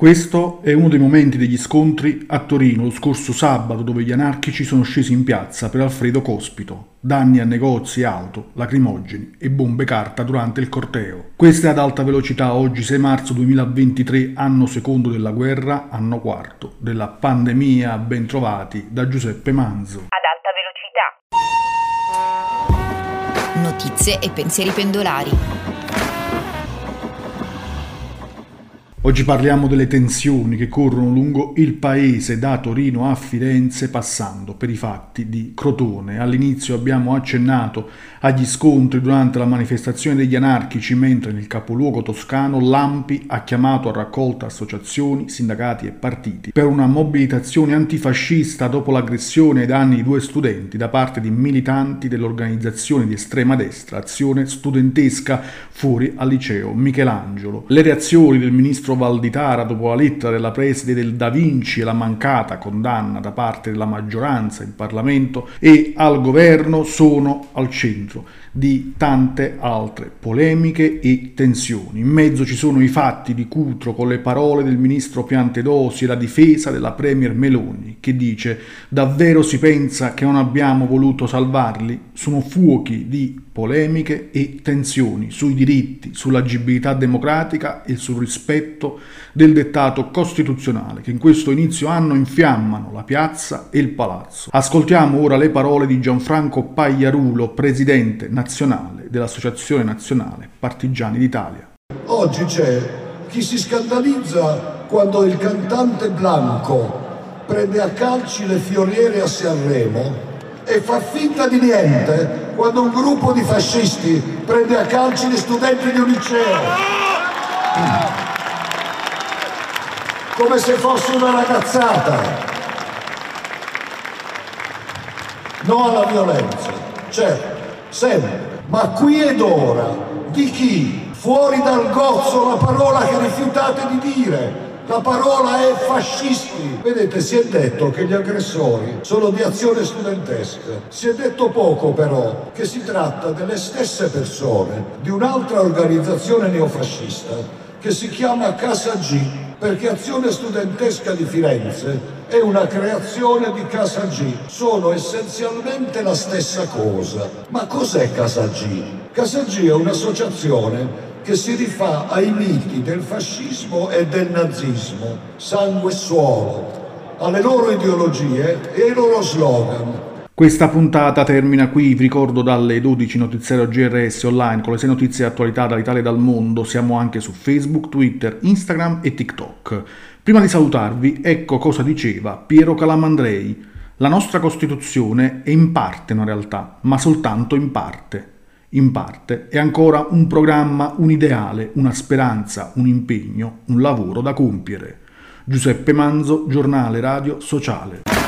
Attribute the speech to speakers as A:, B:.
A: Questo è uno dei momenti degli scontri a Torino lo scorso sabato dove gli anarchici sono scesi in piazza per Alfredo Cospito. Danni a negozi auto, lacrimogeni e bombe carta durante il corteo. Questa è ad alta velocità oggi 6 marzo 2023, anno secondo della guerra, anno quarto della pandemia. Bentrovati da Giuseppe Manzo.
B: Ad alta velocità. Notizie e pensieri pendolari.
A: Oggi parliamo delle tensioni che corrono lungo il paese da Torino a Firenze passando per i fatti di Crotone. All'inizio abbiamo accennato agli scontri durante la manifestazione degli anarchici mentre nel capoluogo toscano l'AMPI ha chiamato a raccolta associazioni, sindacati e partiti per una mobilitazione antifascista dopo l'aggressione ai danni di due studenti da parte di militanti dell'organizzazione di estrema destra Azione Studentesca fuori al liceo Michelangelo. Le reazioni del ministro ministro Valditara dopo la lettera della preside del Da Vinci e la mancata condanna da parte della maggioranza in Parlamento e al governo sono al centro di tante altre polemiche e tensioni. In mezzo ci sono i fatti di Cutro con le parole del ministro Piantedosi e la difesa della Premier Meloni che dice davvero si pensa che non abbiamo voluto salvarli? Sono fuochi di polemiche e tensioni sui diritti, sull'agibilità democratica e sul rispetto del dettato costituzionale che in questo inizio anno infiammano la piazza e il palazzo. Ascoltiamo ora le parole di Gianfranco Pagliarulo, presidente nazionale dell'Associazione Nazionale Partigiani d'Italia.
C: Oggi c'è chi si scandalizza quando il cantante Blanco prende a calci le fioriere a Sanremo e fa finta di niente quando un gruppo di fascisti prende a calci gli studenti di un liceo. Come se fosse una ragazzata. No alla violenza, certo, sempre. Ma qui ed ora, di chi? Fuori dal gozzo la parola che rifiutate di dire, la parola è fascisti. Vedete, si è detto che gli aggressori sono di azione studentesca. Si è detto poco però che si tratta delle stesse persone di un'altra organizzazione neofascista che si chiama Casa G, perché Azione Studentesca di Firenze è una creazione di Casa G. Sono essenzialmente la stessa cosa. Ma cos'è Casa G? Casa G è un'associazione che si rifà ai miti del fascismo e del nazismo, sangue e suolo, alle loro ideologie e ai loro slogan.
A: Questa puntata termina qui, vi ricordo dalle 12 notiziario GRS online con le 6 notizie di attualità dall'Italia e dal mondo, siamo anche su Facebook, Twitter, Instagram e TikTok. Prima di salutarvi, ecco cosa diceva Piero Calamandrei. La nostra Costituzione è in parte una realtà, ma soltanto in parte in parte, è ancora un programma, un ideale, una speranza, un impegno, un lavoro da compiere. Giuseppe Manzo, giornale radio sociale.